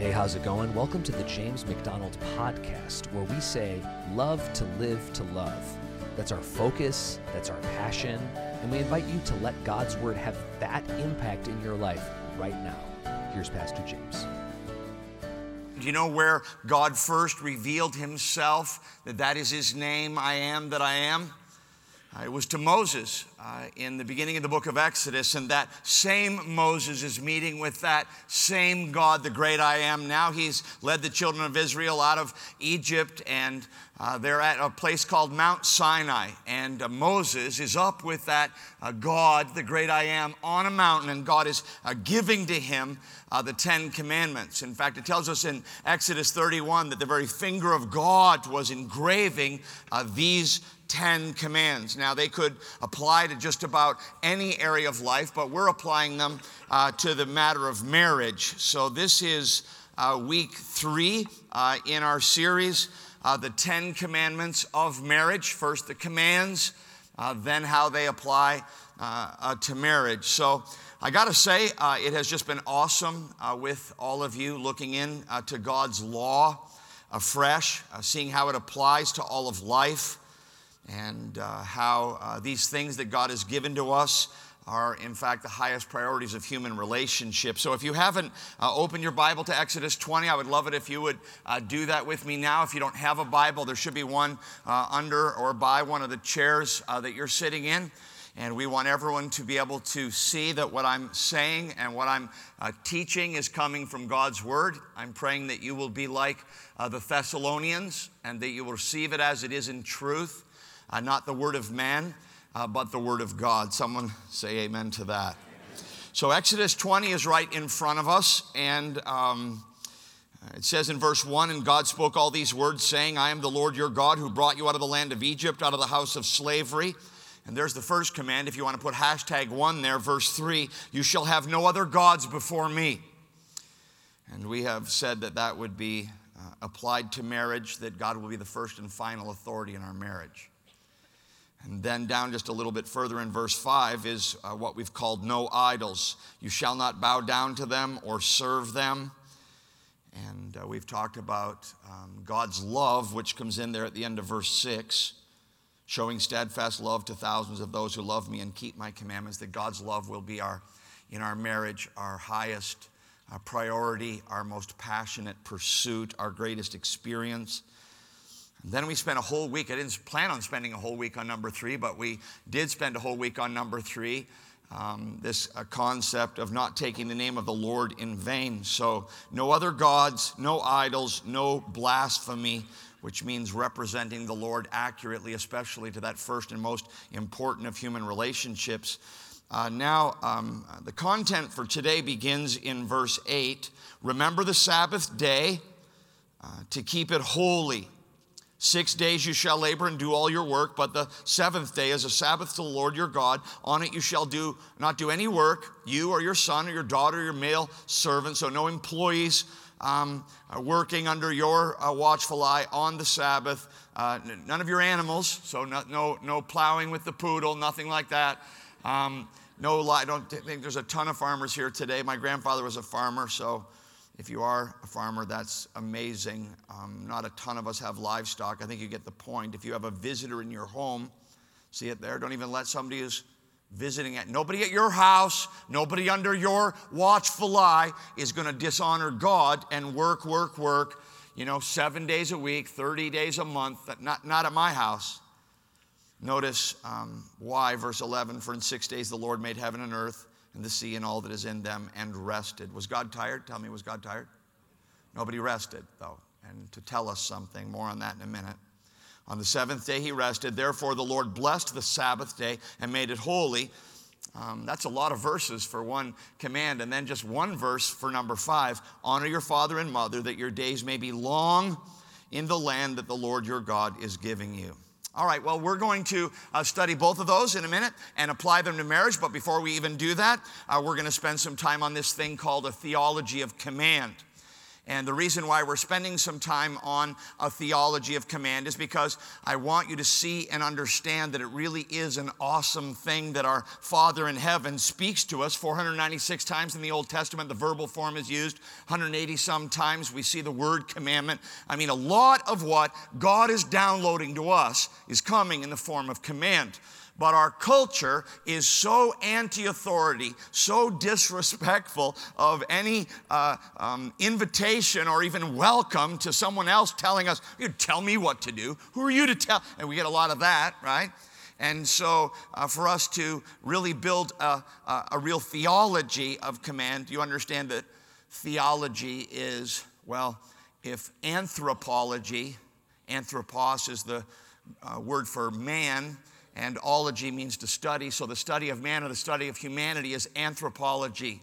Hey, how's it going? Welcome to the James MacDonald Podcast, where we say, Love to live to love. That's our focus, that's our passion, and we invite you to let God's Word have that impact in your life right now. Here's Pastor James. Do you know where God first revealed himself? That that is his name, I am that I am? Uh, it was to Moses uh, in the beginning of the book of Exodus, and that same Moses is meeting with that same God, the great I am. Now he's led the children of Israel out of Egypt, and uh, they're at a place called Mount Sinai. And uh, Moses is up with that uh, God, the great I am, on a mountain, and God is uh, giving to him the Ten Commandments. In fact, it tells us in Exodus 31 that the very finger of God was engraving these Ten Commands. Now, they could apply to just about any area of life, but we're applying them uh, to the matter of marriage. So, this is uh, week three uh, in our series, uh, The Ten Commandments of Marriage. First, the commands, uh, then, how they apply uh, to marriage. So, I got to say, it has just been awesome with all of you looking in to God's law afresh, seeing how it applies to all of life and uh, how uh, these things that God has given to us are, in fact, the highest priorities of human relationships. So, if you haven't uh, opened your Bible to Exodus 20, I would love it if you would uh, do that with me now. If you don't have a Bible, there should be one uh, under or by one of the chairs uh, that you're sitting in. And we want everyone to be able to see that what I'm saying and what I'm uh, teaching is coming from God's Word. I'm praying that you will be like uh, the Thessalonians and that you will receive it as it is in truth uh, not the word of man, uh, but the word of God. Someone say amen to that. So, Exodus 20 is right in front of us, and um, it says in verse 1 And God spoke all these words, saying, I am the Lord your God who brought you out of the land of Egypt, out of the house of slavery. And there's the first command. If you want to put hashtag one there, verse 3 You shall have no other gods before me. And we have said that that would be uh, applied to marriage, that God will be the first and final authority in our marriage. And then down just a little bit further in verse 5 is uh, what we've called no idols. You shall not bow down to them or serve them. And uh, we've talked about um, God's love, which comes in there at the end of verse 6, showing steadfast love to thousands of those who love me and keep my commandments, that God's love will be our, in our marriage, our highest uh, priority, our most passionate pursuit, our greatest experience. Then we spent a whole week. I didn't plan on spending a whole week on number three, but we did spend a whole week on number three. Um, this uh, concept of not taking the name of the Lord in vain. So, no other gods, no idols, no blasphemy, which means representing the Lord accurately, especially to that first and most important of human relationships. Uh, now, um, the content for today begins in verse 8. Remember the Sabbath day uh, to keep it holy. Six days you shall labor and do all your work, but the seventh day is a Sabbath to the Lord your God. On it you shall do not do any work, you or your son or your daughter, or your male servant, so no employees um, working under your uh, watchful eye on the Sabbath. Uh, none of your animals, so no, no, no plowing with the poodle, nothing like that. Um, no, I don't think there's a ton of farmers here today. My grandfather was a farmer, so if you are a farmer, that's amazing. Um, not a ton of us have livestock. I think you get the point. If you have a visitor in your home, see it there? Don't even let somebody who's visiting at nobody at your house, nobody under your watchful eye is going to dishonor God and work, work, work, you know, seven days a week, 30 days a month. Not, not at my house. Notice um, why, verse 11, for in six days the Lord made heaven and earth and the sea and all that is in them and rested. Was God tired? Tell me, was God tired? Nobody rested, though. And to tell us something, more on that in a minute. On the seventh day he rested. Therefore, the Lord blessed the Sabbath day and made it holy. Um, that's a lot of verses for one command. And then just one verse for number five honor your father and mother that your days may be long in the land that the Lord your God is giving you. All right, well, we're going to uh, study both of those in a minute and apply them to marriage. But before we even do that, uh, we're going to spend some time on this thing called a theology of command. And the reason why we're spending some time on a theology of command is because I want you to see and understand that it really is an awesome thing that our Father in heaven speaks to us 496 times in the Old Testament. The verbal form is used 180 some times. We see the word commandment. I mean, a lot of what God is downloading to us is coming in the form of command. But our culture is so anti authority, so disrespectful of any uh, um, invitation or even welcome to someone else telling us, You tell me what to do. Who are you to tell? And we get a lot of that, right? And so, uh, for us to really build a, a, a real theology of command, you understand that theology is, well, if anthropology, anthropos is the uh, word for man, and ology means to study. So the study of man or the study of humanity is anthropology.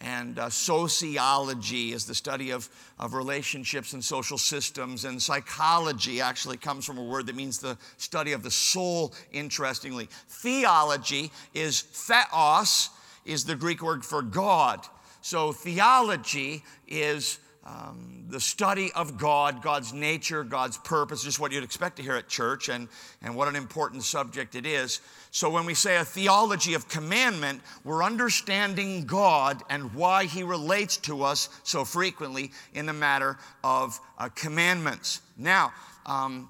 And uh, sociology is the study of, of relationships and social systems. And psychology actually comes from a word that means the study of the soul, interestingly. Theology is theos, is the Greek word for God. So theology is um, the study of God, God's nature, God's purpose, just what you'd expect to hear at church, and, and what an important subject it is. So, when we say a theology of commandment, we're understanding God and why He relates to us so frequently in the matter of uh, commandments. Now, um,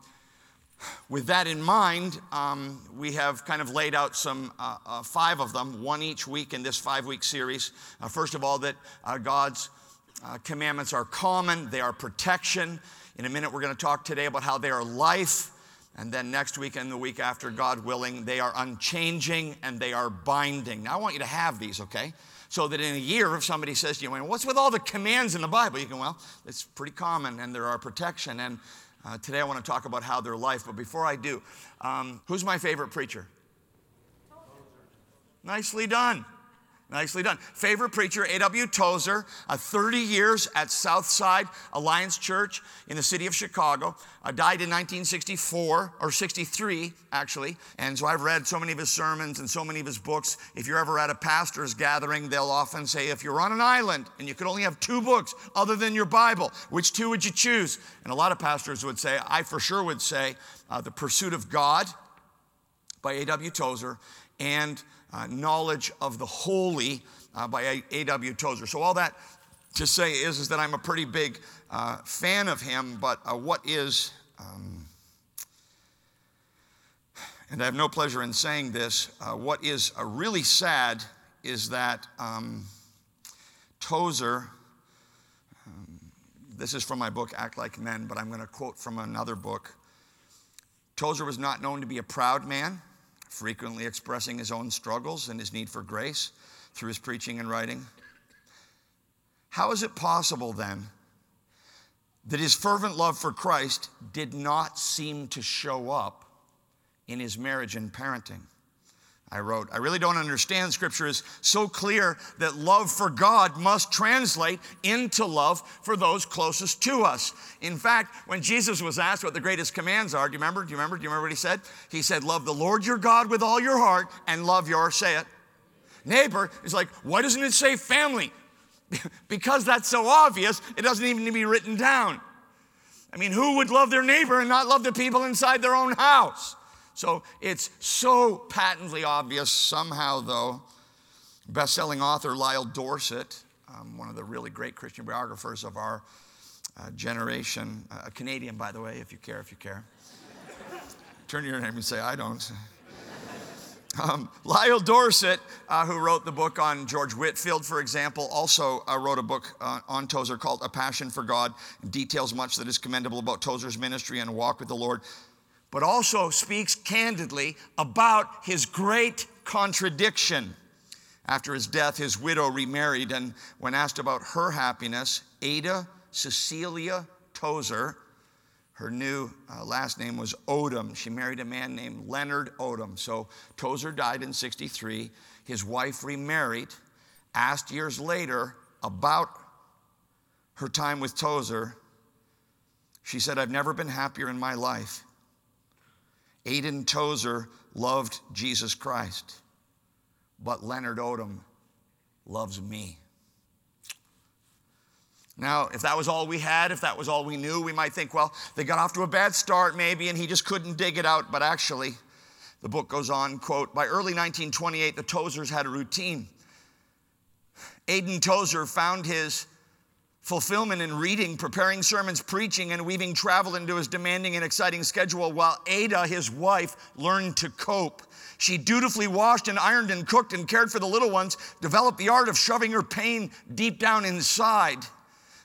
with that in mind, um, we have kind of laid out some uh, uh, five of them, one each week in this five week series. Uh, first of all, that uh, God's uh, commandments are common, they are protection. In a minute, we're going to talk today about how they are life. And then next week and the week after, God willing, they are unchanging and they are binding. Now, I want you to have these, okay? So that in a year, if somebody says to you, What's with all the commands in the Bible? You can, Well, it's pretty common and there are protection. And uh, today I want to talk about how they're life. But before I do, um, who's my favorite preacher? Nicely done. Nicely done. Favorite preacher, A.W. Tozer, uh, 30 years at Southside Alliance Church in the city of Chicago. Uh, died in 1964, or 63, actually. And so I've read so many of his sermons and so many of his books. If you're ever at a pastor's gathering, they'll often say, if you're on an island and you could only have two books other than your Bible, which two would you choose? And a lot of pastors would say, I for sure would say, uh, The Pursuit of God by A.W. Tozer and uh, Knowledge of the Holy uh, by A.W. Tozer. So, all that to say is, is that I'm a pretty big uh, fan of him, but uh, what is, um, and I have no pleasure in saying this, uh, what is uh, really sad is that um, Tozer, um, this is from my book, Act Like Men, but I'm going to quote from another book. Tozer was not known to be a proud man frequently expressing his own struggles and his need for grace through his preaching and writing. How is it possible then that his fervent love for Christ did not seem to show up in his marriage and parenting? I wrote, I really don't understand. Scripture is so clear that love for God must translate into love for those closest to us. In fact, when Jesus was asked what the greatest commands are, do you remember? Do you remember? Do you remember what he said? He said, Love the Lord your God with all your heart and love your, say it, neighbor. Is like, why doesn't it say family? because that's so obvious, it doesn't even need to be written down. I mean, who would love their neighbor and not love the people inside their own house? So it's so patently obvious somehow, though. Best selling author Lyle Dorsett, um, one of the really great Christian biographers of our uh, generation, uh, a Canadian, by the way, if you care, if you care. Turn your name and say, I don't. Um, Lyle Dorsett, uh, who wrote the book on George Whitefield, for example, also uh, wrote a book uh, on Tozer called A Passion for God, details much that is commendable about Tozer's ministry and walk with the Lord but also speaks candidly about his great contradiction. After his death, his widow remarried, and when asked about her happiness, Ada Cecilia Tozer, her new uh, last name was Odom. She married a man named Leonard Odom. So Tozer died in 63. His wife remarried, asked years later about her time with Tozer. She said, I've never been happier in my life. Aiden Tozer loved Jesus Christ, but Leonard Odom loves me. Now, if that was all we had, if that was all we knew, we might think, well, they got off to a bad start maybe, and he just couldn't dig it out. But actually, the book goes on, quote, by early 1928, the Tozers had a routine. Aiden Tozer found his fulfillment in reading, preparing sermons, preaching, and weaving travel into his demanding and exciting schedule, while Ada, his wife, learned to cope. She dutifully washed and ironed and cooked and cared for the little ones, developed the art of shoving her pain deep down inside.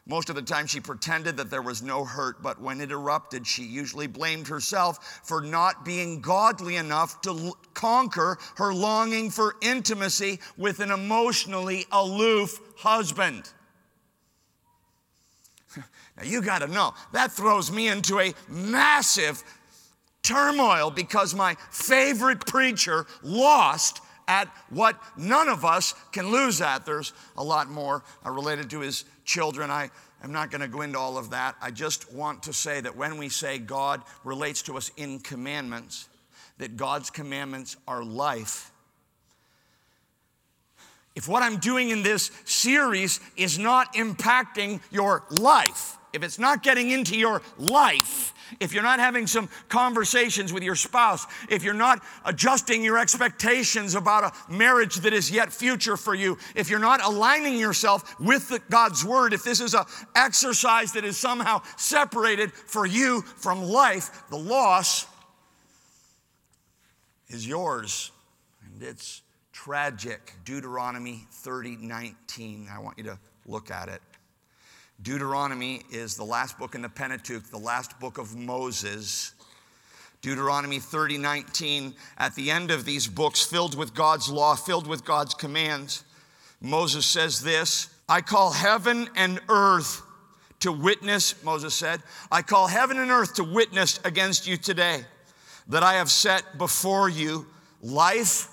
Most of the time, she pretended that there was no hurt, but when it erupted, she usually blamed herself for not being godly enough to l- conquer her longing for intimacy with an emotionally aloof husband. Now, you got to know, that throws me into a massive turmoil because my favorite preacher lost at what none of us can lose at. There's a lot more uh, related to his children. I am not going to go into all of that. I just want to say that when we say God relates to us in commandments, that God's commandments are life. If what I'm doing in this series is not impacting your life, if it's not getting into your life, if you're not having some conversations with your spouse, if you're not adjusting your expectations about a marriage that is yet future for you, if you're not aligning yourself with the, God's word, if this is an exercise that is somehow separated for you from life, the loss is yours. And it's tragic. Deuteronomy 30 19. I want you to look at it. Deuteronomy is the last book in the Pentateuch, the last book of Moses. Deuteronomy 30, 19, at the end of these books, filled with God's law, filled with God's commands, Moses says this I call heaven and earth to witness, Moses said, I call heaven and earth to witness against you today that I have set before you life.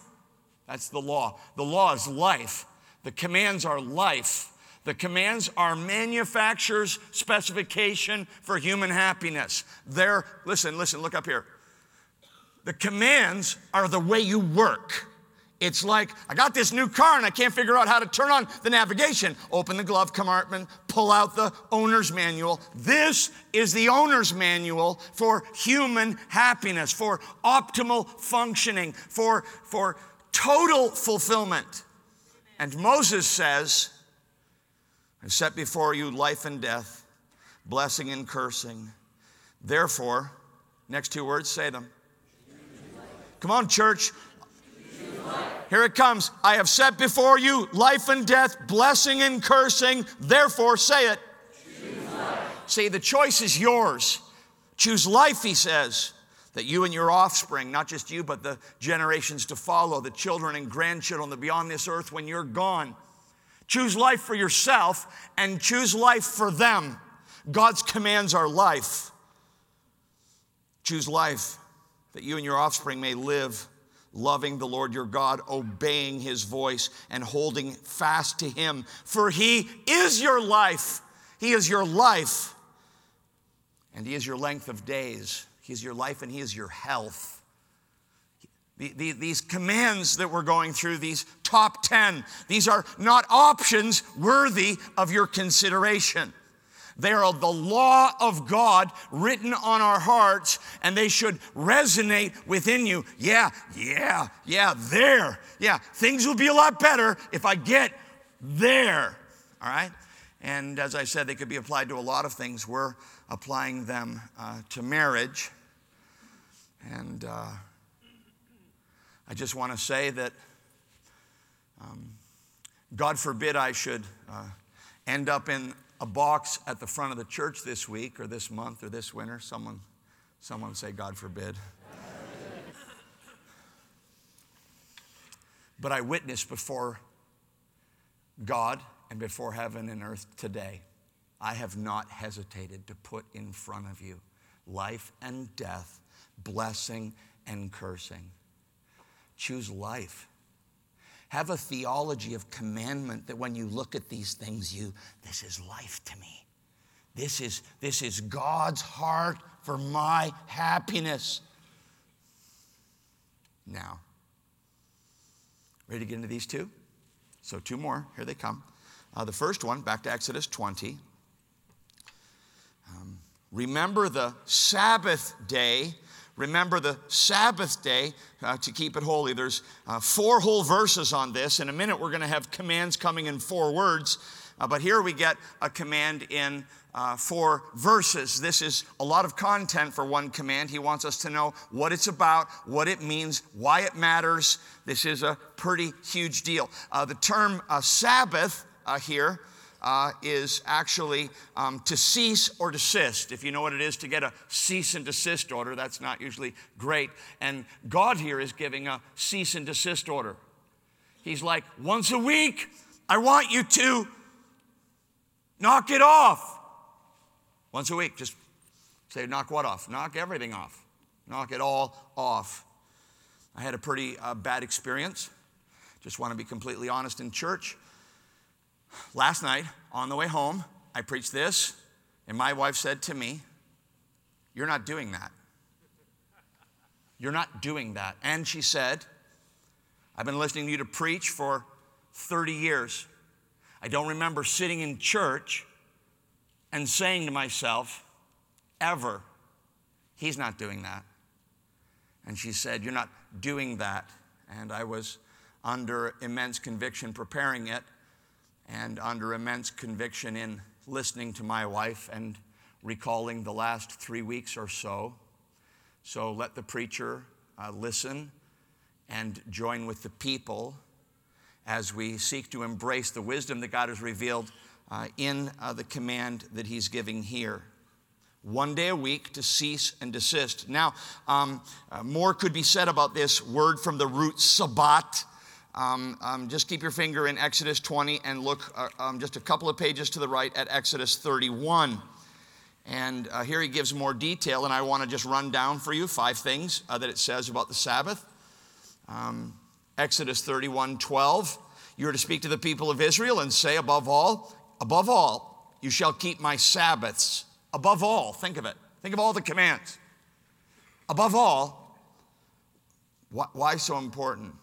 That's the law. The law is life, the commands are life. The commands are manufacturer's specification for human happiness. They're, listen, listen, look up here. The commands are the way you work. It's like, I got this new car and I can't figure out how to turn on the navigation. Open the glove compartment, pull out the owner's manual. This is the owner's manual for human happiness, for optimal functioning, for, for total fulfillment. And Moses says, I set before you life and death, blessing and cursing. Therefore, next two words, say them. Come on, church. Here it comes. I have set before you life and death, blessing and cursing. Therefore, say it. See, the choice is yours. Choose life, he says, that you and your offspring, not just you, but the generations to follow, the children and grandchildren that beyond this earth when you're gone, Choose life for yourself and choose life for them. God's commands are life. Choose life that you and your offspring may live loving the Lord your God, obeying his voice, and holding fast to him. For he is your life. He is your life. And he is your length of days. He is your life and he is your health. The, the, these commands that we're going through, these top 10, these are not options worthy of your consideration. They are the law of God written on our hearts, and they should resonate within you. Yeah, yeah, yeah, there. Yeah, things will be a lot better if I get there. All right? And as I said, they could be applied to a lot of things. We're applying them uh, to marriage. And. Uh, I just want to say that um, God forbid I should uh, end up in a box at the front of the church this week or this month or this winter. Someone, someone say, God forbid. but I witness before God and before heaven and earth today. I have not hesitated to put in front of you life and death, blessing and cursing. Choose life. Have a theology of commandment that when you look at these things, you, this is life to me. This is, this is God's heart for my happiness. Now, ready to get into these two? So, two more. Here they come. Uh, the first one, back to Exodus 20. Remember the Sabbath day. Remember the Sabbath day uh, to keep it holy. There's uh, four whole verses on this. In a minute, we're going to have commands coming in four words. Uh, but here we get a command in uh, four verses. This is a lot of content for one command. He wants us to know what it's about, what it means, why it matters. This is a pretty huge deal. Uh, the term uh, Sabbath here uh, is actually um, to cease or desist. If you know what it is to get a cease and desist order, that's not usually great. And God here is giving a cease and desist order. He's like, once a week, I want you to knock it off. Once a week, just say, knock what off? Knock everything off. Knock it all off. I had a pretty uh, bad experience. Just want to be completely honest in church. Last night, on the way home, I preached this, and my wife said to me, You're not doing that. You're not doing that. And she said, I've been listening to you to preach for 30 years. I don't remember sitting in church and saying to myself, ever, he's not doing that. And she said, You're not doing that. And I was under immense conviction preparing it and under immense conviction in listening to my wife and recalling the last three weeks or so. So let the preacher uh, listen and join with the people as we seek to embrace the wisdom that God has revealed uh, in uh, the command that He's giving here. One day a week to cease and desist. Now, um, uh, more could be said about this word from the root sabbat um, um, just keep your finger in Exodus 20 and look uh, um, just a couple of pages to the right at Exodus 31. And uh, here he gives more detail, and I want to just run down for you five things uh, that it says about the Sabbath. Um, Exodus 31 12. You are to speak to the people of Israel and say, above all, above all, you shall keep my Sabbaths. Above all, think of it. Think of all the commands. Above all, why so important?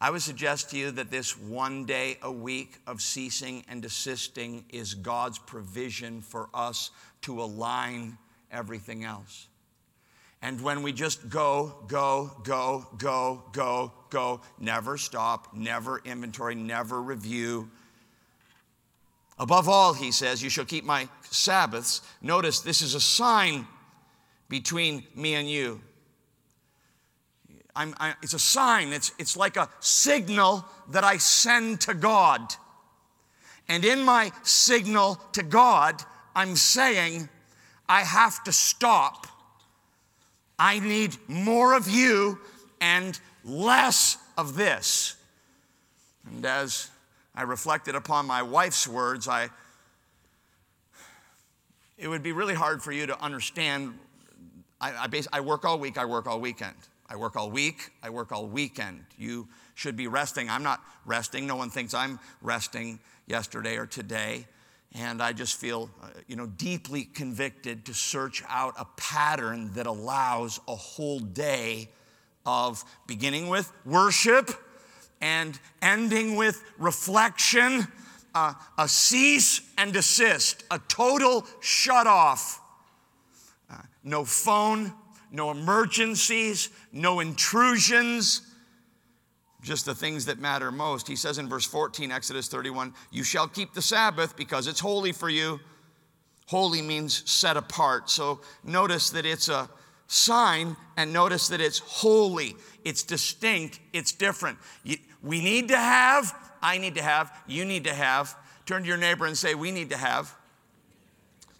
I would suggest to you that this one day a week of ceasing and desisting is God's provision for us to align everything else. And when we just go, go, go, go, go, go, never stop, never inventory, never review. Above all, he says, you shall keep my Sabbaths. Notice this is a sign between me and you. I'm, I, it's a sign, it's, it's like a signal that I send to God. And in my signal to God, I'm saying, I have to stop. I need more of you and less of this. And as I reflected upon my wife's words, I, it would be really hard for you to understand. I, I, base, I work all week, I work all weekend. I work all week, I work all weekend. You should be resting. I'm not resting. No one thinks I'm resting yesterday or today. And I just feel, uh, you know, deeply convicted to search out a pattern that allows a whole day of beginning with worship and ending with reflection, uh, a cease and desist, a total shut off. Uh, no phone, no emergencies, no intrusions, just the things that matter most. He says in verse 14, Exodus 31, You shall keep the Sabbath because it's holy for you. Holy means set apart. So notice that it's a sign and notice that it's holy, it's distinct, it's different. We need to have, I need to have, you need to have. Turn to your neighbor and say, We need to have.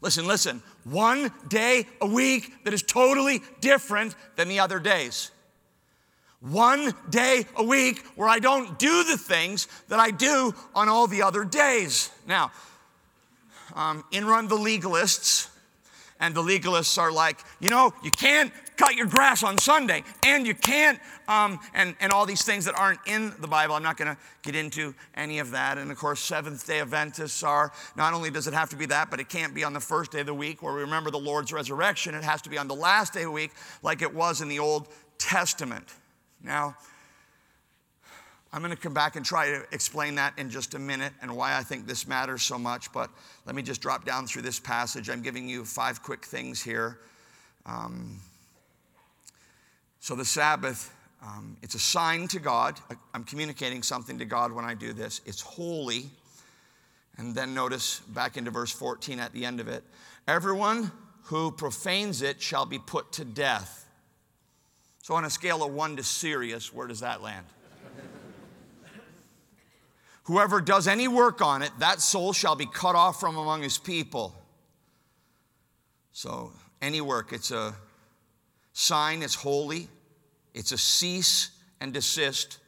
Listen, listen. One day a week that is totally different than the other days. One day a week where I don't do the things that I do on all the other days. Now, um, in run the legalists, and the legalists are like, you know, you can't cut your grass on Sunday, and you can't, um, and, and all these things that aren't in the Bible. I'm not going to get into any of that. And of course, Seventh day Adventists are not only does it have to be that, but it can't be on the first day of the week where we remember the Lord's resurrection. It has to be on the last day of the week, like it was in the Old Testament. Now, I'm going to come back and try to explain that in just a minute and why I think this matters so much. But let me just drop down through this passage. I'm giving you five quick things here. Um, so, the Sabbath, um, it's a sign to God. I'm communicating something to God when I do this. It's holy. And then notice back into verse 14 at the end of it everyone who profanes it shall be put to death. So, on a scale of one to serious, where does that land? Whoever does any work on it, that soul shall be cut off from among his people. So, any work, it's a sign, is holy, it's a cease and desist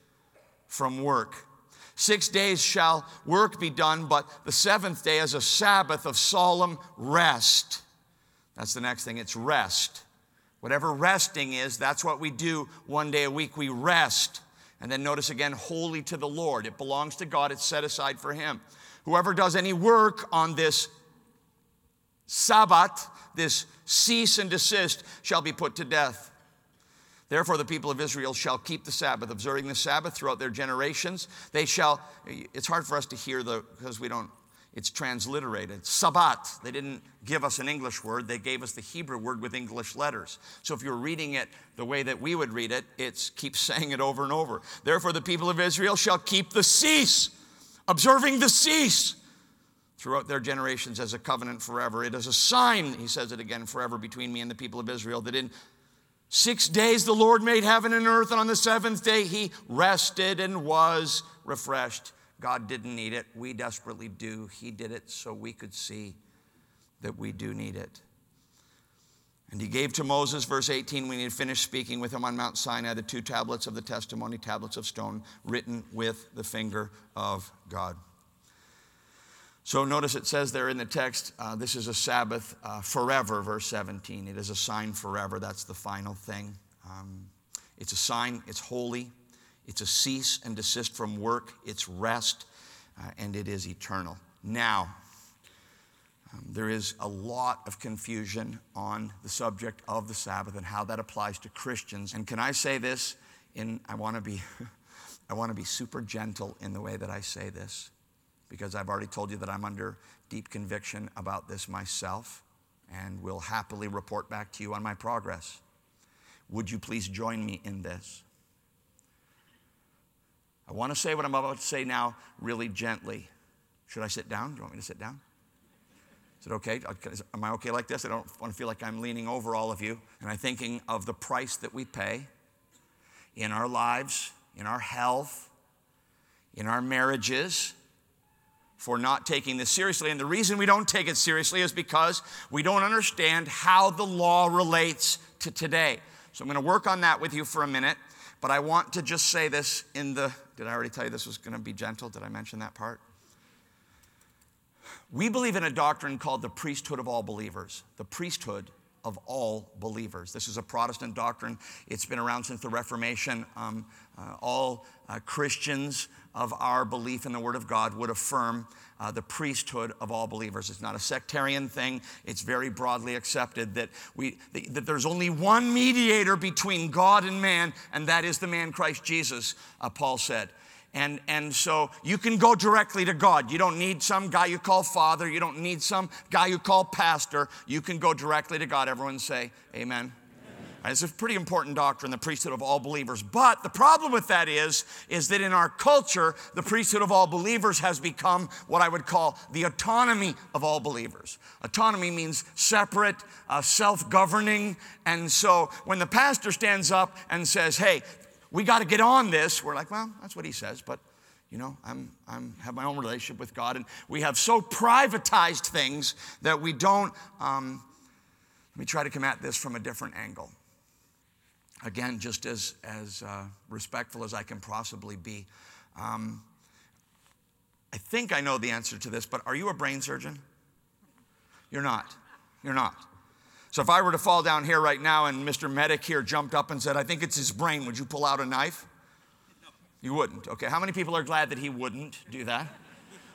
from work. Six days shall work be done, but the seventh day is a Sabbath of solemn rest. That's the next thing, it's rest. Whatever resting is, that's what we do one day a week. We rest. And then notice again, holy to the Lord. It belongs to God, it's set aside for Him. Whoever does any work on this Sabbath, this cease and desist, shall be put to death. Therefore, the people of Israel shall keep the Sabbath, observing the Sabbath throughout their generations. They shall, it's hard for us to hear the, because we don't it's transliterated. Sabbat. They didn't give us an English word, they gave us the Hebrew word with English letters. So if you're reading it the way that we would read it, it keeps saying it over and over. Therefore, the people of Israel shall keep the cease, observing the cease throughout their generations as a covenant forever. It is a sign, he says it again, forever between me and the people of Israel, that in six days the Lord made heaven and earth, and on the seventh day he rested and was refreshed. God didn't need it. We desperately do. He did it so we could see that we do need it. And he gave to Moses, verse 18, when he had finished speaking with him on Mount Sinai, the two tablets of the testimony, tablets of stone, written with the finger of God. So notice it says there in the text, uh, this is a Sabbath uh, forever, verse 17. It is a sign forever. That's the final thing. Um, it's a sign, it's holy, it's a cease and desist from work, it's rest, uh, and it is eternal. Now, um, there is a lot of confusion on the subject of the Sabbath and how that applies to Christians. And can I say this? In I want to be, I want to be super gentle in the way that I say this, because I've already told you that I'm under deep conviction about this myself, and will happily report back to you on my progress. Would you please join me in this? I want to say what I'm about to say now really gently. Should I sit down? Do you want me to sit down? Is it okay? Am I okay like this? I don't want to feel like I'm leaning over all of you. And I'm thinking of the price that we pay in our lives, in our health, in our marriages for not taking this seriously. And the reason we don't take it seriously is because we don't understand how the law relates to today. So I'm going to work on that with you for a minute. But I want to just say this in the did I already tell you this was going to be gentle? Did I mention that part? We believe in a doctrine called the priesthood of all believers. The priesthood of all believers. This is a Protestant doctrine. It's been around since the Reformation. Um, uh, all uh, Christians of our belief in the Word of God would affirm uh, the priesthood of all believers. It's not a sectarian thing. It's very broadly accepted that we that there's only one mediator between God and man, and that is the man Christ Jesus. Uh, Paul said. And, and so you can go directly to God. You don't need some guy you call father. You don't need some guy you call pastor. You can go directly to God. Everyone say, Amen. It's a pretty important doctrine, the priesthood of all believers. But the problem with that is, is that in our culture, the priesthood of all believers has become what I would call the autonomy of all believers. Autonomy means separate, uh, self-governing. And so when the pastor stands up and says, hey, we got to get on this. We're like, well, that's what he says, but you know, I'm, I'm have my own relationship with God, and we have so privatized things that we don't. Um, let me try to come at this from a different angle. Again, just as as uh, respectful as I can possibly be. Um, I think I know the answer to this, but are you a brain surgeon? You're not. You're not. So if I were to fall down here right now and Mr. Medic here jumped up and said, I think it's his brain, would you pull out a knife? You wouldn't. Okay. How many people are glad that he wouldn't do that?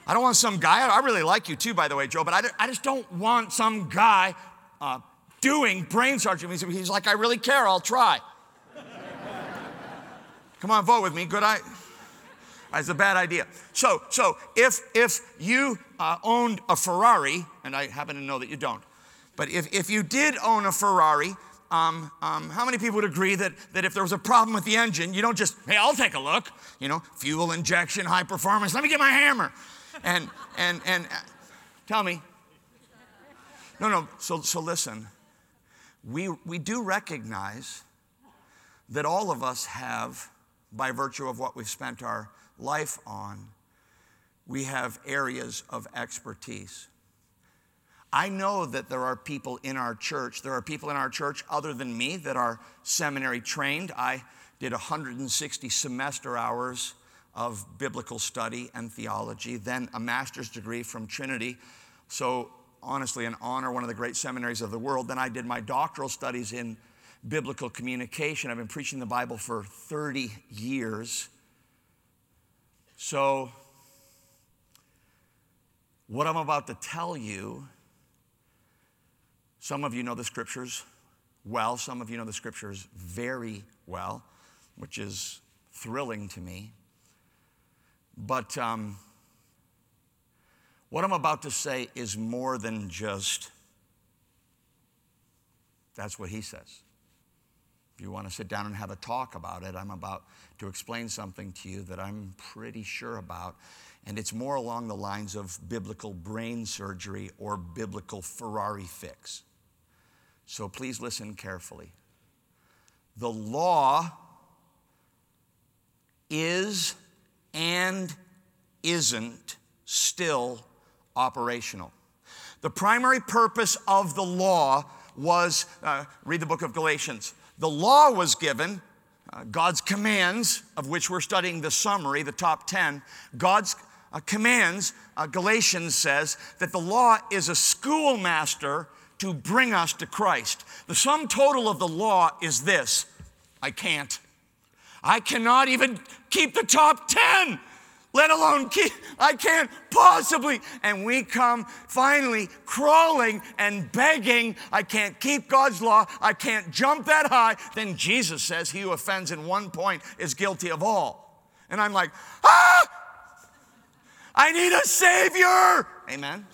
I don't want some guy, I really like you too, by the way, Joe, but I, I just don't want some guy uh, doing brain surgery. He's like, I really care, I'll try. Come on, vote with me. Good. I, It's a bad idea. So, so if, if you uh, owned a Ferrari, and I happen to know that you don't, but if, if you did own a Ferrari, um, um, how many people would agree that, that if there was a problem with the engine, you don't just, hey, I'll take a look, you know, fuel injection, high performance, let me get my hammer. And, and, and uh, tell me. No, no, so, so listen. We, we do recognize that all of us have, by virtue of what we've spent our life on, we have areas of expertise. I know that there are people in our church, there are people in our church other than me that are seminary trained. I did 160 semester hours of biblical study and theology, then a master's degree from Trinity. So, honestly, an honor, one of the great seminaries of the world. Then I did my doctoral studies in biblical communication. I've been preaching the Bible for 30 years. So, what I'm about to tell you, some of you know the scriptures well, some of you know the scriptures very well, which is thrilling to me. But um, what I'm about to say is more than just that's what he says. If you want to sit down and have a talk about it, I'm about to explain something to you that I'm pretty sure about. And it's more along the lines of biblical brain surgery or biblical Ferrari fix. So please listen carefully. The law is and isn't still operational. The primary purpose of the law was uh, read the book of Galatians the law was given, uh, God's commands, of which we're studying the summary, the top 10. God's uh, commands, uh, Galatians says that the law is a schoolmaster to bring us to Christ. The sum total of the law is this I can't. I cannot even keep the top 10 let alone keep, I can't possibly. And we come finally crawling and begging, I can't keep God's law, I can't jump that high. Then Jesus says, He who offends in one point is guilty of all. And I'm like, ah, I need a Savior. Amen.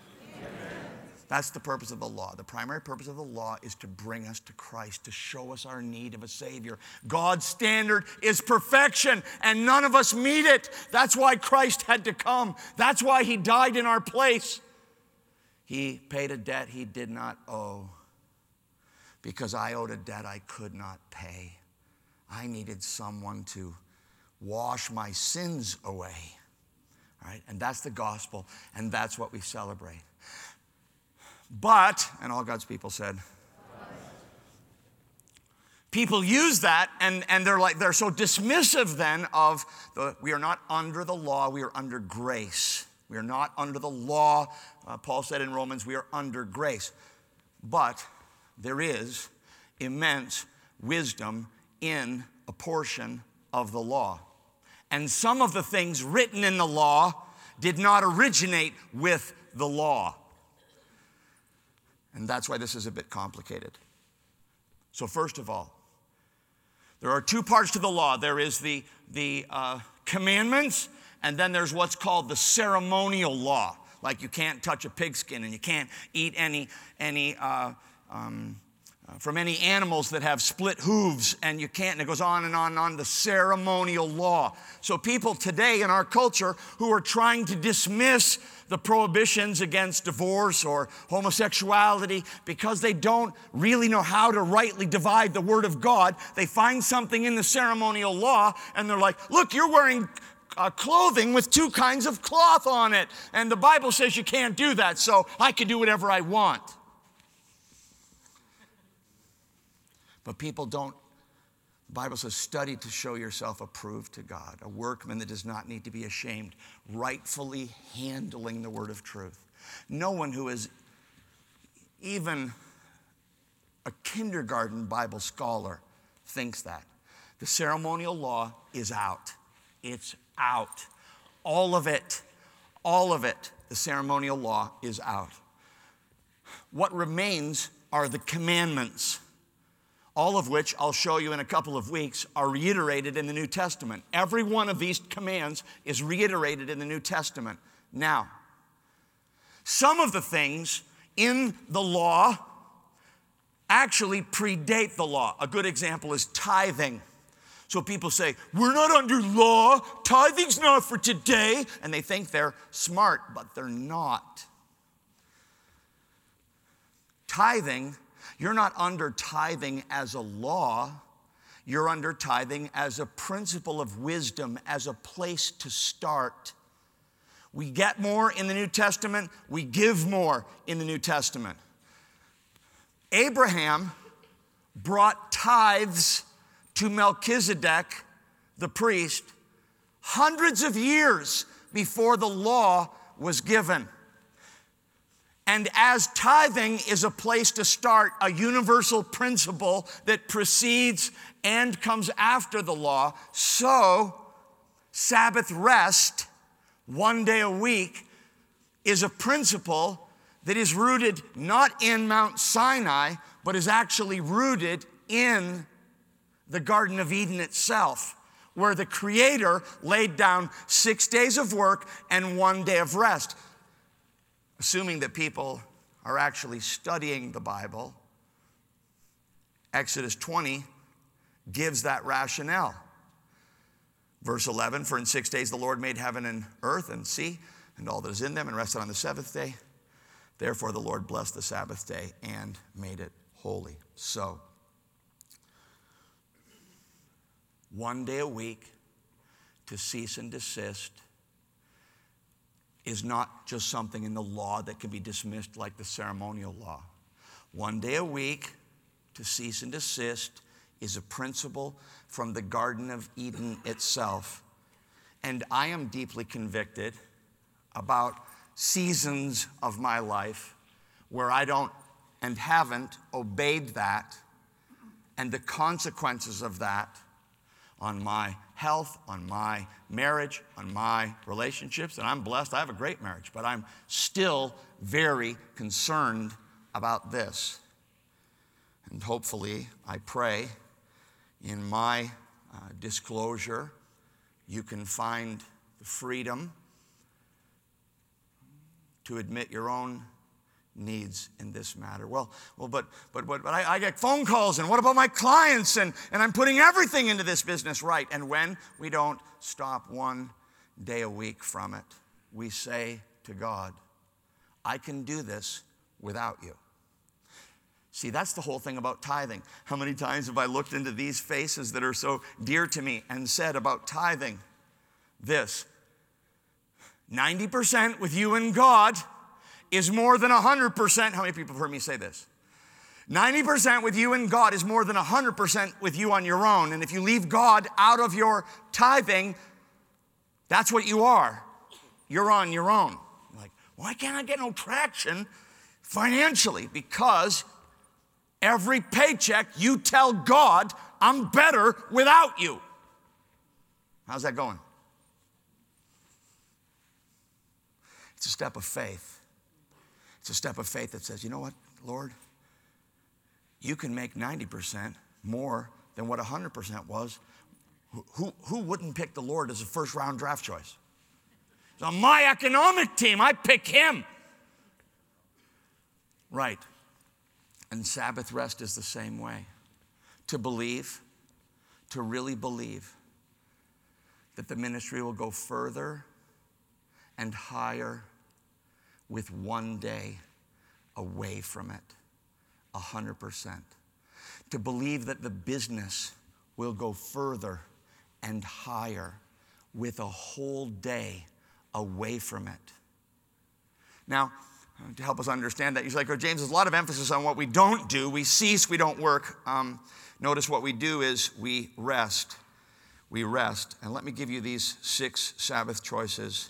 That's the purpose of the law. The primary purpose of the law is to bring us to Christ, to show us our need of a Savior. God's standard is perfection, and none of us meet it. That's why Christ had to come. That's why He died in our place. He paid a debt He did not owe because I owed a debt I could not pay. I needed someone to wash my sins away. Right? And that's the gospel, and that's what we celebrate. But, and all God's people said, people use that and, and they're like they're so dismissive then of the we are not under the law we are under grace. We are not under the law uh, paul said in romans we are under grace. But there is immense wisdom in a portion of the law. And some of the things written in the law did not originate with the law and that's why this is a bit complicated. So, first of all, there are two parts to the law there is the, the uh, commandments, and then there's what's called the ceremonial law. Like you can't touch a pigskin and you can't eat any, any uh, um, uh, from any animals that have split hooves, and you can't, and it goes on and on and on, the ceremonial law. So, people today in our culture who are trying to dismiss the prohibitions against divorce or homosexuality because they don't really know how to rightly divide the Word of God, they find something in the ceremonial law and they're like, look, you're wearing uh, clothing with two kinds of cloth on it. And the Bible says you can't do that, so I can do whatever I want. But people don't, the Bible says, study to show yourself approved to God, a workman that does not need to be ashamed, rightfully handling the word of truth. No one who is even a kindergarten Bible scholar thinks that. The ceremonial law is out. It's out. All of it, all of it, the ceremonial law is out. What remains are the commandments all of which I'll show you in a couple of weeks, are reiterated in the New Testament. Every one of these commands is reiterated in the New Testament. Now, some of the things in the law actually predate the law. A good example is tithing. So people say, We're not under law, tithing's not for today, and they think they're smart, but they're not. Tithing, you're not under tithing as a law, you're under tithing as a principle of wisdom, as a place to start. We get more in the New Testament, we give more in the New Testament. Abraham brought tithes to Melchizedek, the priest, hundreds of years before the law was given. And as tithing is a place to start, a universal principle that precedes and comes after the law, so Sabbath rest, one day a week, is a principle that is rooted not in Mount Sinai, but is actually rooted in the Garden of Eden itself, where the Creator laid down six days of work and one day of rest. Assuming that people are actually studying the Bible, Exodus 20 gives that rationale. Verse 11 For in six days the Lord made heaven and earth and sea and all that is in them and rested on the seventh day. Therefore, the Lord blessed the Sabbath day and made it holy. So, one day a week to cease and desist is not just something in the law that can be dismissed like the ceremonial law. One day a week to cease and desist is a principle from the Garden of Eden itself. And I am deeply convicted about seasons of my life where I don't and haven't obeyed that and the consequences of that on my health, on my marriage, on my relationships. And I'm blessed, I have a great marriage, but I'm still very concerned about this. And hopefully, I pray in my uh, disclosure, you can find the freedom to admit your own needs in this matter. Well, well, but but but, but I, I, get phone calls, and what about my clients? And, and I'm putting everything into this business right. And when we don't stop one day a week from it, we say to God, I can do this without you. See, that's the whole thing about tithing. How many times have I looked into these faces that are so dear to me and said about tithing this 90% with you and God is more than 100%. How many people have heard me say this? 90% with you and God is more than 100% with you on your own. And if you leave God out of your tithing, that's what you are. You're on your own. You're like, why can't I get no traction financially? Because every paycheck you tell God, I'm better without you. How's that going? It's a step of faith. It's a step of faith that says, you know what, Lord? You can make 90% more than what 100% was. Who, who wouldn't pick the Lord as a first round draft choice? It's on my economic team, I pick him. Right. And Sabbath rest is the same way. To believe, to really believe that the ministry will go further and higher with one day away from it, 100%. To believe that the business will go further and higher with a whole day away from it. Now, to help us understand that, you're like, oh, James, there's a lot of emphasis on what we don't do. We cease, we don't work. Um, notice what we do is we rest. We rest. And let me give you these six Sabbath choices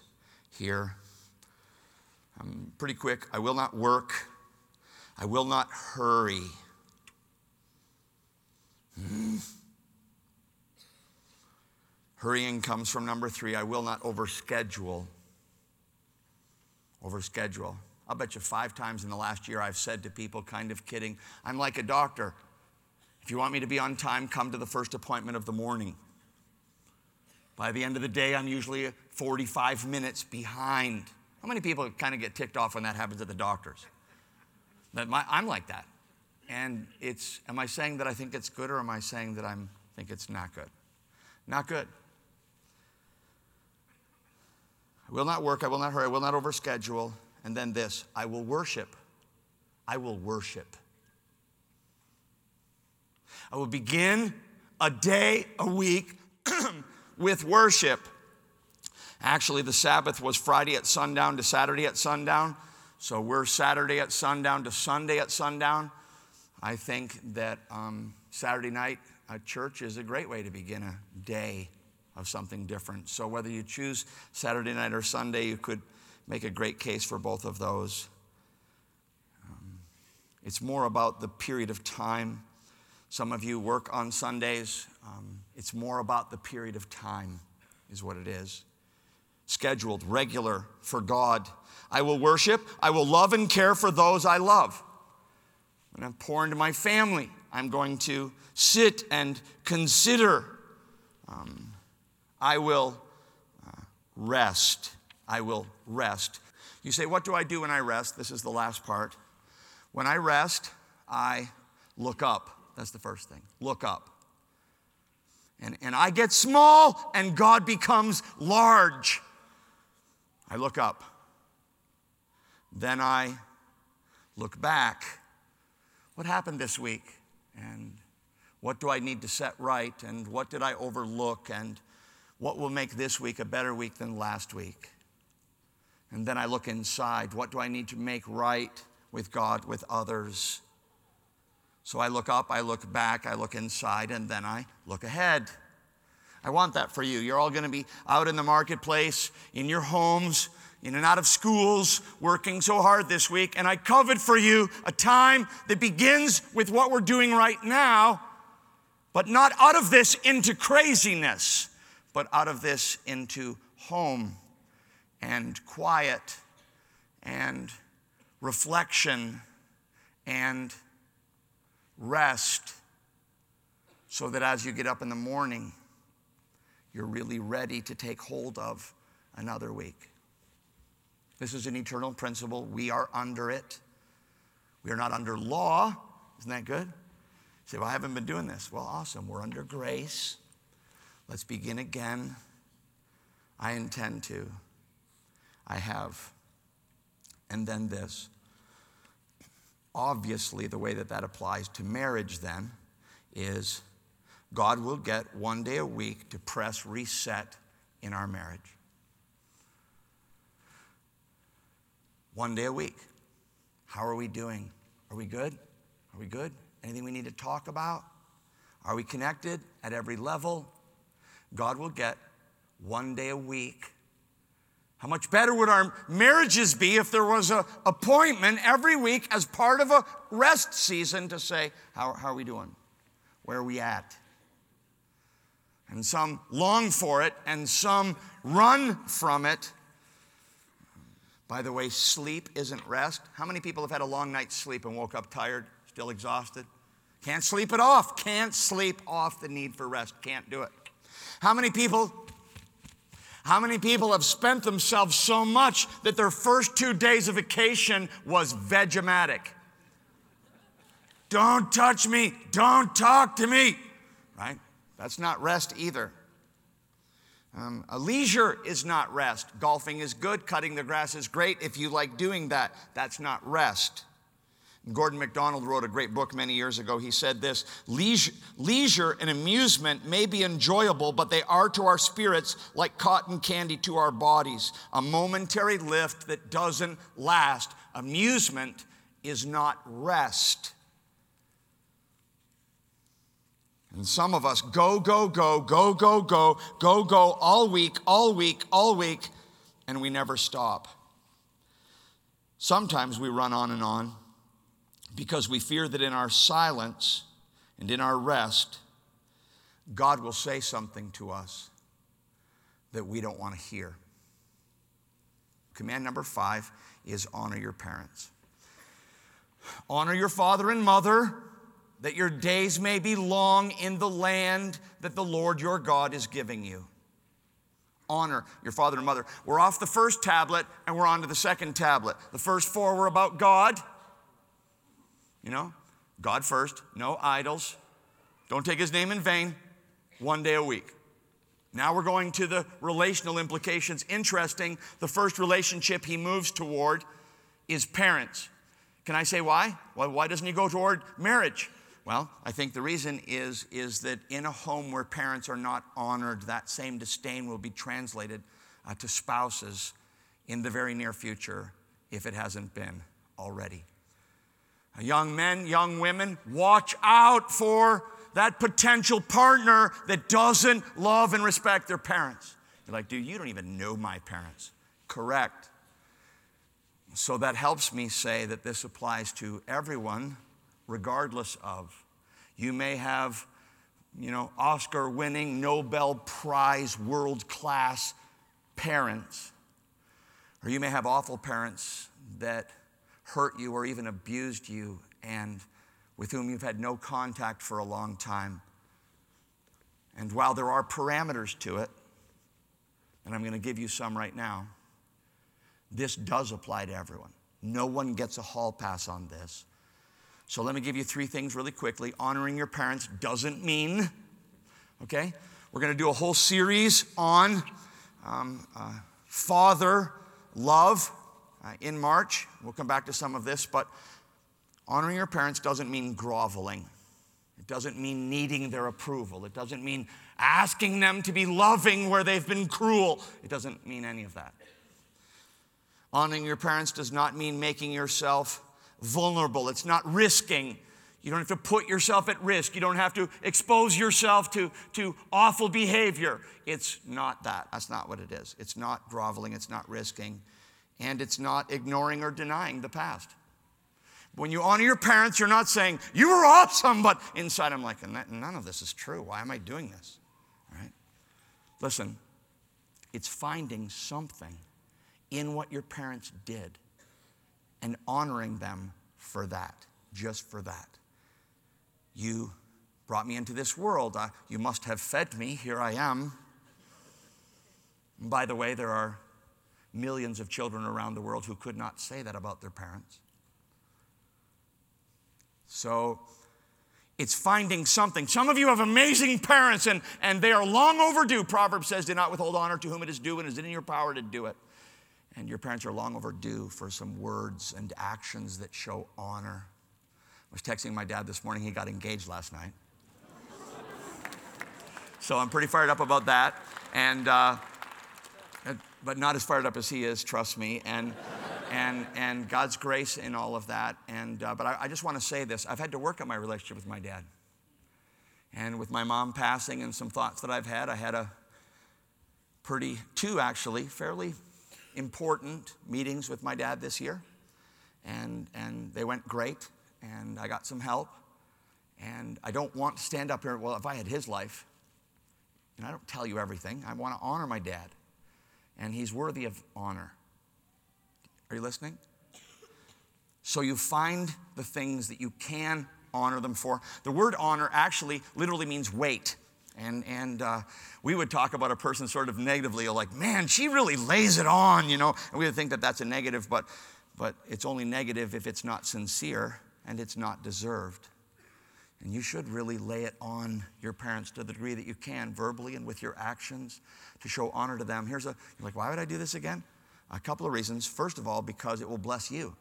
here. I'm pretty quick. I will not work. I will not hurry. Hmm. Hurrying comes from number three. I will not overschedule. Overschedule. I'll bet you five times in the last year I've said to people, kind of kidding, I'm like a doctor. If you want me to be on time, come to the first appointment of the morning. By the end of the day, I'm usually 45 minutes behind. How many people kind of get ticked off when that happens at the doctor's? That my, I'm like that. And it's, am I saying that I think it's good or am I saying that I think it's not good? Not good. I will not work, I will not hurry, I will not overschedule. And then this I will worship. I will worship. I will begin a day a week with worship. Actually, the Sabbath was Friday at sundown to Saturday at sundown. So we're Saturday at sundown to Sunday at sundown. I think that um, Saturday night at church is a great way to begin a day of something different. So whether you choose Saturday night or Sunday, you could make a great case for both of those. Um, it's more about the period of time. Some of you work on Sundays. Um, it's more about the period of time, is what it is. Scheduled, regular for God. I will worship, I will love and care for those I love. When I'm pour into my family, I'm going to sit and consider. Um, I will uh, rest. I will rest. You say, What do I do when I rest? This is the last part. When I rest, I look up. That's the first thing. Look up. And, and I get small and God becomes large. I look up. Then I look back. What happened this week? And what do I need to set right? And what did I overlook? And what will make this week a better week than last week? And then I look inside. What do I need to make right with God, with others? So I look up, I look back, I look inside, and then I look ahead. I want that for you. You're all going to be out in the marketplace, in your homes, in and out of schools, working so hard this week. And I covet for you a time that begins with what we're doing right now, but not out of this into craziness, but out of this into home and quiet and reflection and rest so that as you get up in the morning, you're really ready to take hold of another week. This is an eternal principle. We are under it. We are not under law. Isn't that good? You say, Well, I haven't been doing this. Well, awesome. We're under grace. Let's begin again. I intend to. I have. And then this. Obviously, the way that that applies to marriage then is God will get one day a week to press reset in our marriage. One day a week. How are we doing? Are we good? Are we good? Anything we need to talk about? Are we connected at every level? God will get one day a week. How much better would our marriages be if there was an appointment every week as part of a rest season to say, How, how are we doing? Where are we at? And some long for it, and some run from it. By the way, sleep isn't rest. How many people have had a long night's sleep and woke up tired, still exhausted? Can't sleep it off. Can't sleep off the need for rest. Can't do it. How many people how many people have spent themselves so much that their first two days of vacation was Vegematic? Don't touch me. Don't talk to me. Right? That's not rest either. Um, a leisure is not rest. Golfing is good, cutting the grass is great if you like doing that. That's not rest. Gordon MacDonald wrote a great book many years ago. He said this leisure, leisure and amusement may be enjoyable, but they are to our spirits like cotton candy to our bodies, a momentary lift that doesn't last. Amusement is not rest. And some of us go, go, go, go, go, go, go, go all week, all week, all week, and we never stop. Sometimes we run on and on because we fear that in our silence and in our rest, God will say something to us that we don't want to hear. Command number five is honor your parents. Honor your father and mother that your days may be long in the land that the Lord your God is giving you. Honor your father and mother. We're off the first tablet and we're on to the second tablet. The first four were about God. You know, God first, no idols. Don't take his name in vain, one day a week. Now we're going to the relational implications. Interesting, the first relationship he moves toward is parents. Can I say why? Why, why doesn't he go toward marriage? Well, I think the reason is, is that in a home where parents are not honored, that same disdain will be translated uh, to spouses in the very near future if it hasn't been already. Uh, young men, young women, watch out for that potential partner that doesn't love and respect their parents. You're like, dude, you don't even know my parents. Correct. So that helps me say that this applies to everyone regardless of. You may have, you know, Oscar winning, Nobel Prize, world class parents, or you may have awful parents that hurt you or even abused you and with whom you've had no contact for a long time. And while there are parameters to it, and I'm going to give you some right now, this does apply to everyone. No one gets a hall pass on this. So let me give you three things really quickly. Honoring your parents doesn't mean, okay? We're going to do a whole series on um, uh, father love uh, in March. We'll come back to some of this, but honoring your parents doesn't mean groveling. It doesn't mean needing their approval. It doesn't mean asking them to be loving where they've been cruel. It doesn't mean any of that. Honoring your parents does not mean making yourself vulnerable. It's not risking. You don't have to put yourself at risk. You don't have to expose yourself to, to awful behavior. It's not that. That's not what it is. It's not groveling, it's not risking, and it's not ignoring or denying the past. When you honor your parents, you're not saying, You were awesome, but inside I'm like, None of this is true. Why am I doing this? Right? Listen, it's finding something in what your parents did and honoring them for that, just for that. You brought me into this world. You must have fed me. Here I am. And by the way, there are millions of children around the world who could not say that about their parents. So it's finding something. Some of you have amazing parents and, and they are long overdue. Proverbs says, Do not withhold honor to whom it is due and is it in your power to do it and your parents are long overdue for some words and actions that show honor. I was texting my dad this morning, he got engaged last night. so I'm pretty fired up about that. And, uh, but not as fired up as he is, trust me. And, and, and God's grace in all of that. And, uh, but I, I just want to say this I've had to work on my relationship with my dad. And with my mom passing and some thoughts that I've had, I had a pretty, two actually, fairly important meetings with my dad this year, and, and they went great, and I got some help. And I don't want to stand up here, well, if I had his life, and I don't tell you everything, I want to honor my dad, and he's worthy of honor. Are you listening? So you find the things that you can honor them for. The word honor actually literally means weight. And, and uh, we would talk about a person sort of negatively, like, man, she really lays it on, you know. And we would think that that's a negative, but, but it's only negative if it's not sincere and it's not deserved. And you should really lay it on your parents to the degree that you can, verbally and with your actions, to show honor to them. Here's a, you're like, why would I do this again? A couple of reasons. First of all, because it will bless you.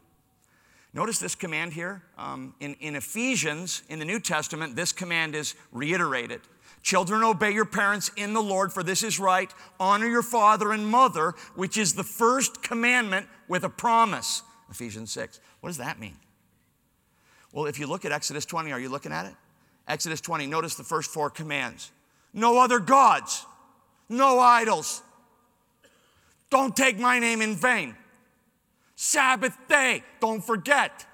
Notice this command here. Um, in, in Ephesians, in the New Testament, this command is reiterated. Children, obey your parents in the Lord, for this is right. Honor your father and mother, which is the first commandment with a promise. Ephesians 6. What does that mean? Well, if you look at Exodus 20, are you looking at it? Exodus 20, notice the first four commands no other gods, no idols, don't take my name in vain. Sabbath day, don't forget.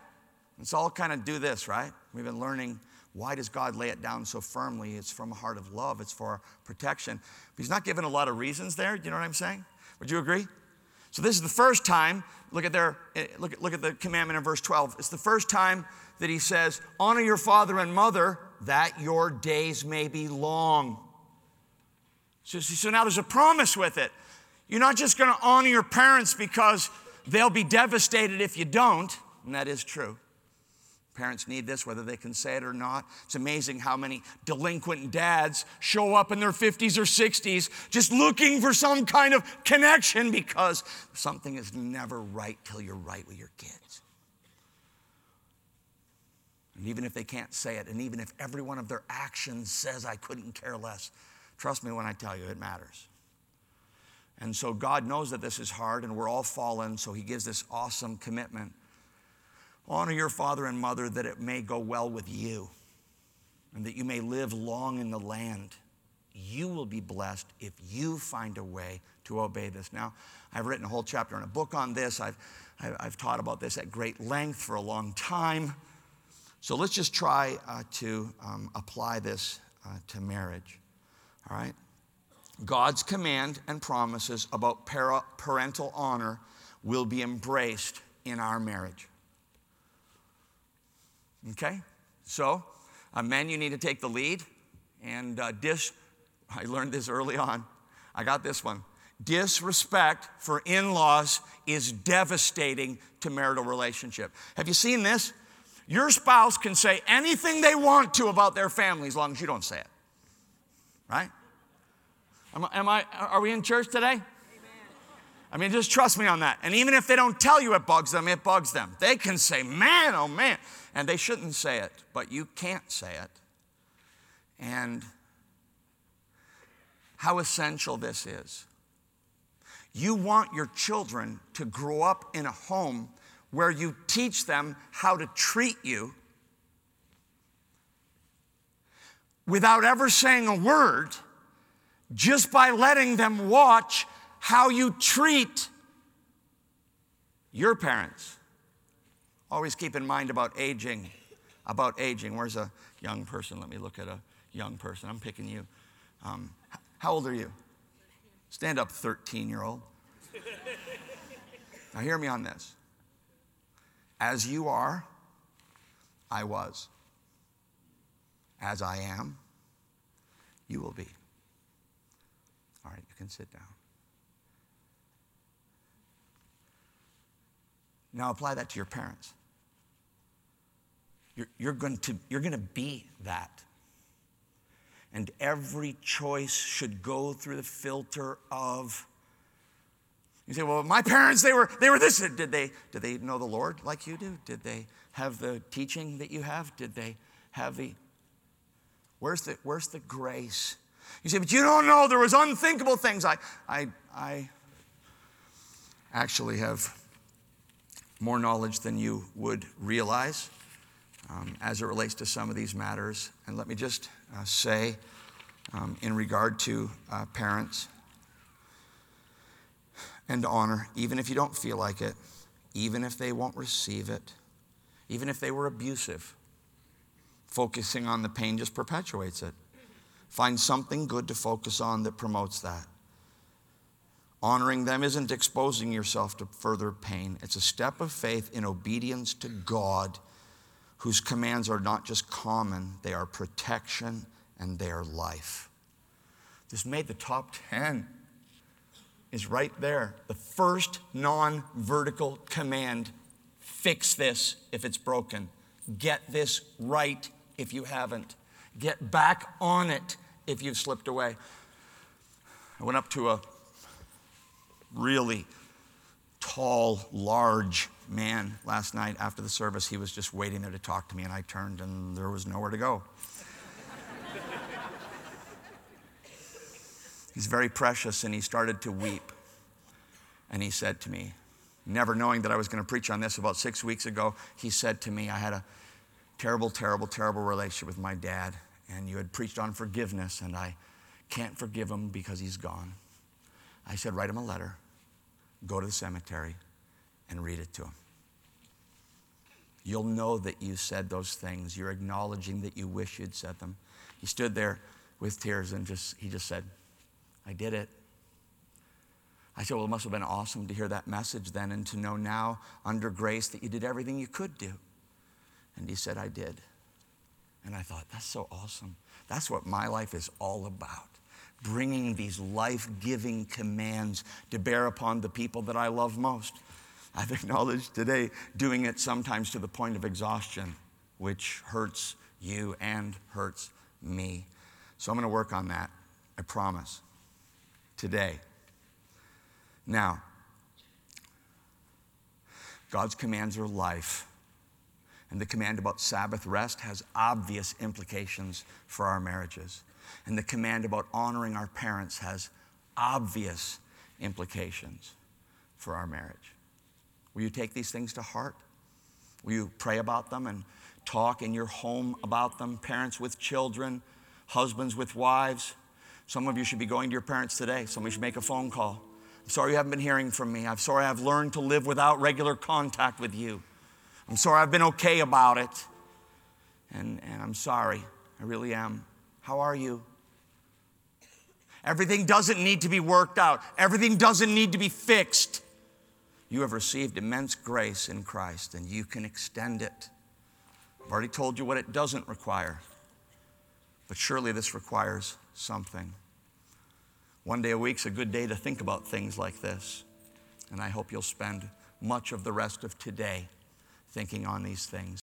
It's all kind of do this, right? We've been learning why does God lay it down so firmly? It's from a heart of love, it's for protection. But he's not given a lot of reasons there. Do you know what I'm saying? Would you agree? So this is the first time, look at their eh, look at, look at the commandment in verse 12. It's the first time that he says, honor your father and mother that your days may be long. So, so now there's a promise with it. You're not just going to honor your parents because they'll be devastated if you don't, and that is true. Parents need this, whether they can say it or not. It's amazing how many delinquent dads show up in their 50s or 60s just looking for some kind of connection because something is never right till you're right with your kids. And even if they can't say it, and even if every one of their actions says, I couldn't care less, trust me when I tell you it matters. And so God knows that this is hard and we're all fallen, so He gives this awesome commitment Honor your father and mother that it may go well with you and that you may live long in the land. You will be blessed if you find a way to obey this. Now, I've written a whole chapter and a book on this. I've, I've taught about this at great length for a long time. So let's just try uh, to um, apply this uh, to marriage. All right? God's command and promises about para- parental honor will be embraced in our marriage. Okay? So, uh, men, you need to take the lead. And uh, dis, I learned this early on. I got this one. Disrespect for in laws is devastating to marital relationship. Have you seen this? Your spouse can say anything they want to about their family as long as you don't say it. Right? Am, am I, are we in church today? I mean, just trust me on that. And even if they don't tell you it bugs them, it bugs them. They can say, man, oh man. And they shouldn't say it, but you can't say it. And how essential this is. You want your children to grow up in a home where you teach them how to treat you without ever saying a word, just by letting them watch how you treat your parents. Always keep in mind about aging. About aging. Where's a young person? Let me look at a young person. I'm picking you. Um, how old are you? Stand up, 13 year old. Now, hear me on this. As you are, I was. As I am, you will be. All right, you can sit down. Now apply that to your parents. You're, you're, going to, you're going to be that. And every choice should go through the filter of. You say, well, my parents, they were, they were this. Did they, did they know the Lord like you do? Did they have the teaching that you have? Did they have the. Where's the, where's the grace? You say, but you don't know. There was unthinkable things. I, I, I actually have more knowledge than you would realize um, as it relates to some of these matters. And let me just uh, say, um, in regard to uh, parents and honor, even if you don't feel like it, even if they won't receive it, even if they were abusive, focusing on the pain just perpetuates it. Find something good to focus on that promotes that. Honoring them isn't exposing yourself to further pain. It's a step of faith in obedience to God, whose commands are not just common, they are protection and they are life. This made the top 10, is right there. The first non vertical command fix this if it's broken, get this right if you haven't, get back on it if you've slipped away. I went up to a really tall, large man last night after the service. He was just waiting there to talk to me, and I turned, and there was nowhere to go. He's very precious, and he started to weep. And he said to me, never knowing that I was going to preach on this about six weeks ago, he said to me, I had a terrible, terrible, terrible relationship with my dad, and you had preached on forgiveness, and I can't forgive him because he's gone. I said, write him a letter, go to the cemetery, and read it to him. You'll know that you said those things. You're acknowledging that you wish you'd said them. He stood there with tears and just he just said, I did it. I said, Well, it must have been awesome to hear that message then and to know now under grace that you did everything you could do. And he said, I did. And I thought, That's so awesome. That's what my life is all about. Bringing these life giving commands to bear upon the people that I love most. I've acknowledged today doing it sometimes to the point of exhaustion, which hurts you and hurts me. So I'm going to work on that, I promise, today. Now, God's commands are life. And the command about Sabbath rest has obvious implications for our marriages. And the command about honoring our parents has obvious implications for our marriage. Will you take these things to heart? Will you pray about them and talk in your home about them? Parents with children, husbands with wives. Some of you should be going to your parents today. Somebody should make a phone call. I'm sorry you haven't been hearing from me. I'm sorry I've learned to live without regular contact with you. I'm sorry I've been okay about it. And, and I'm sorry. I really am. How are you? Everything doesn't need to be worked out, everything doesn't need to be fixed. You have received immense grace in Christ, and you can extend it. I've already told you what it doesn't require, but surely this requires something. One day a week's a good day to think about things like this. And I hope you'll spend much of the rest of today thinking on these things.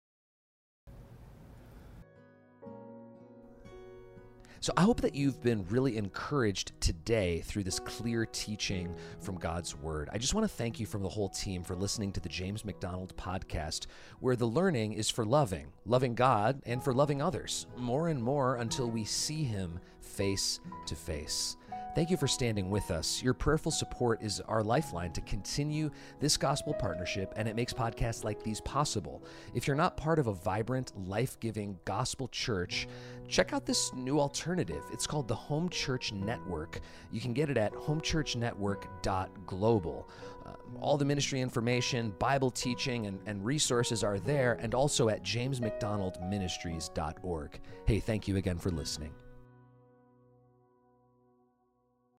So I hope that you've been really encouraged today through this clear teaching from God's Word. I just want to thank you from the whole team for listening to the James MacDonald podcast, where the learning is for loving, loving God, and for loving others, more and more until we see Him face to face. Thank you for standing with us. Your prayerful support is our lifeline to continue this gospel partnership, and it makes podcasts like these possible. If you're not part of a vibrant, life giving gospel church, check out this new alternative. It's called the Home Church Network. You can get it at homechurchnetwork.global. Uh, all the ministry information, Bible teaching, and, and resources are there, and also at jamesmacdonaldministries.org. Hey, thank you again for listening.